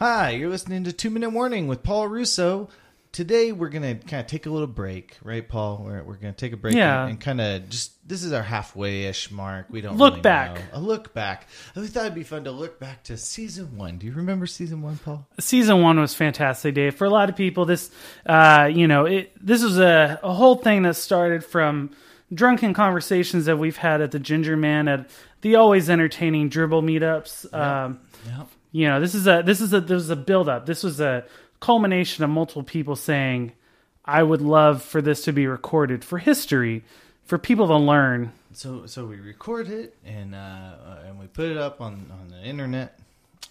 Hi, you're listening to Two Minute Warning with Paul Russo. Today we're gonna kind of take a little break, right, Paul? We're, we're gonna take a break Yeah. and, and kind of just this is our halfway-ish mark. We don't Look really back. know. a look back. We thought it'd be fun to look back to season one. Do you remember season one, Paul? season one was fantastic, Dave. For a lot of people, this, uh, you know, it, this was a, a whole thing that started from drunken conversations that we've had at the Ginger Man at the always entertaining Dribbble meetups. Um, Yeah. you know, this is a this is a this is a build up. This was a culmination of multiple people saying, "I would love for this to be recorded for history, for people to learn." So so we record it and uh, and we put it up on on the internet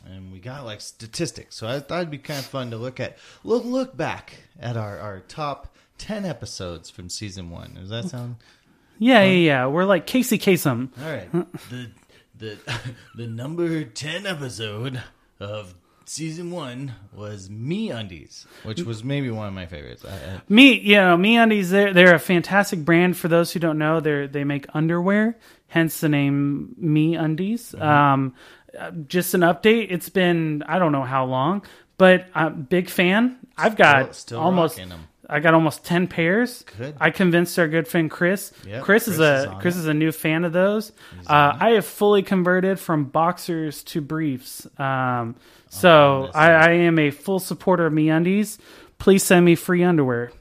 and we got like statistics. So I thought it'd be kind of fun to look at look look back at our our top ten episodes from season one. Does that sound? Yeah, yeah, yeah. We're like Casey Kasem. All right. the the the number ten episode of season one was Me Undies, which was maybe one of my favorites. I, I, Me, you know, Me Undies. They're they're a fantastic brand. For those who don't know, they they make underwear, hence the name Me Undies. Um, uh, just an update. It's been I don't know how long, but I'm a big fan. I've got Still- still almost. I got almost ten pairs. Good. I convinced our good friend Chris. Yep, Chris, is Chris is a on Chris it. is a new fan of those. Uh, I have fully converted from boxers to briefs. Um, so that's I, I am a full supporter of Me Undies. Please send me free underwear.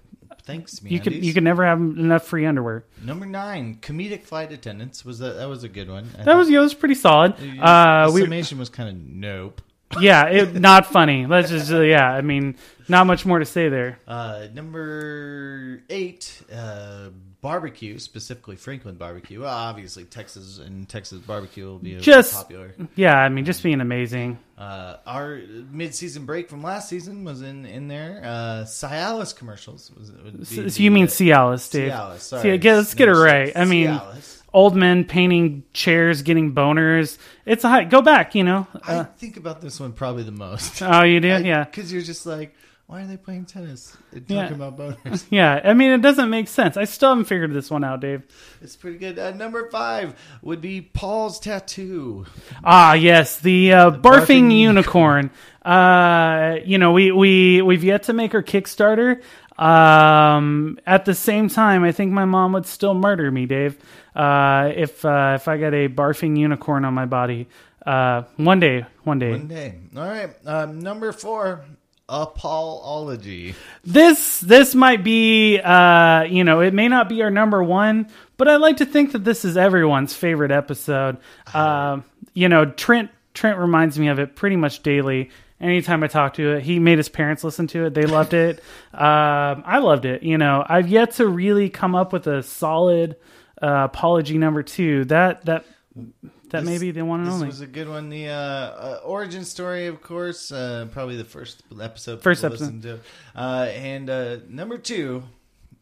thanks, Me You can you can never have enough free underwear. Number nine, comedic flight attendants was that that was a good one. I That was yeah, that was pretty solid. Uh, the we summation was kind of nope. Yeah, it, not funny. Let's just uh, yeah. I mean, not much more to say there. Uh, number eight, uh, barbecue, specifically Franklin barbecue. Well, obviously, Texas and Texas barbecue will be Just- popular. Yeah, I mean, just being amazing. Uh, our mid-season break from last season was in in there. Uh, Cialis commercials. Was, be So, so you mean Cialis, Dave? Cialis? Sorry, See, let's get it right. I mean, Cialis. Old men painting chairs, getting boners. It's a high. Go back, you know. I Uh, think about this one probably the most. oh, you do, yeah. because you're just like, why are they playing tennis and Yeah. talking about boners? Yeah, I mean, it doesn't make sense. I still haven't figured this one out, Dave. it's pretty good. Uh, number five would be Paul's tattoo. Ah, yes, the uh, barfing, barfing unicorn. Uh, you know, we we we've yet to make our Kickstarter. Um, at the same time, I think my mom would still murder me, Dave, uh, if uh, if I got a barfing unicorn on my body. Uh, one day, one day. One day. All right. Um, number four, Apolology. This this might be uh you know it may not be our number one, but I like to think that this is everyone's favorite episode. Um, you know Trent Trent reminds me of it pretty much daily. Anytime I talk to it, he made his parents listen to it. They loved it. Um, I loved it. You know, I've yet to really come up with a solid uh, apology number two. That that that may be the one and This only. was a good one. The uh, uh, origin story, of course, uh, probably the first episode. First episode. to. Uh, and uh, number two,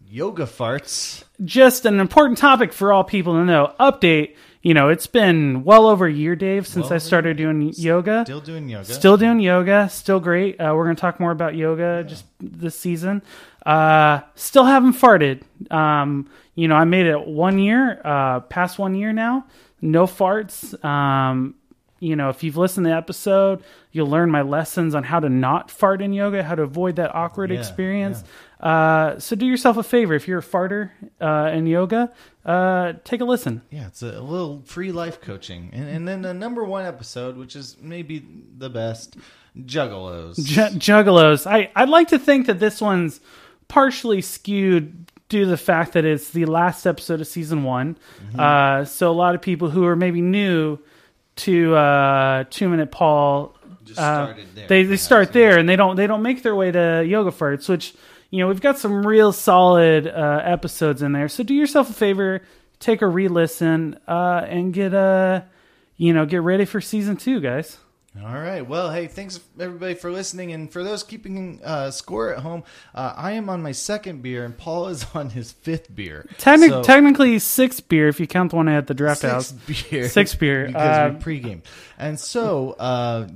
yoga farts. just an important topic for all people to know. Update. You know, it's been well over a year, Dave, since Well I over started doing yoga. Still doing yoga. Still doing yoga. Still great. Uh, we're going to talk more about yoga just this season. Uh, still haven't farted. Um, you know, I made it one year, uh, past one year now. No farts. Um, you know, if you've listened to the episode, you'll learn my lessons on how to not fart in yoga, how to avoid that awkward Yeah, experience. Uh, so do yourself a favor. If you're a farter uh, in yoga, uh, take a listen. Yeah, it's a little free life coaching. And, and then the number one episode, which is maybe the best, Juggalos. Ju- Juggalos. I, I'd like to think that this one's partially skewed due to the fact that it's the last episode of season one. Uh, so a lot of people who are maybe new to uh, Two Minute Paul, Just uh, started there, they they start there and they don't they don't make their way to Yoga Farts, which you know we've got some real solid uh, episodes in there. So do yourself a favor, take a re-listen, uh, and get uh, you know get ready for season two, guys. All right. Well, hey, thanks everybody for listening, and for those keeping uh, score at home, uh, I am on my second beer, and Paul is on his fifth beer. Technic- So, technically six beer if you count the one at the draft six house. beer, Six beer. because Um, we pregame, and so uh,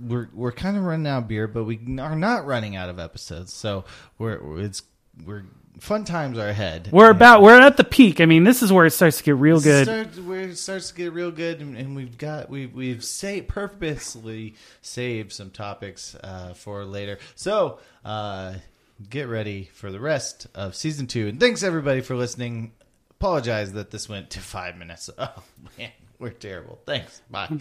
we're we're kind of running out of beer, but we are not running out of episodes. So we're it's we're fun times are ahead. We're about we're at the peak. I mean, this is where it starts to get real good. Start, where it starts to get real good, and, and we've got we've we've say, purposely saved some topics uh, for later. So uh, get ready for the rest of season two. And thanks everybody for listening. Apologize that this went to five minutes. Oh man, we're terrible. Thanks. Bye. The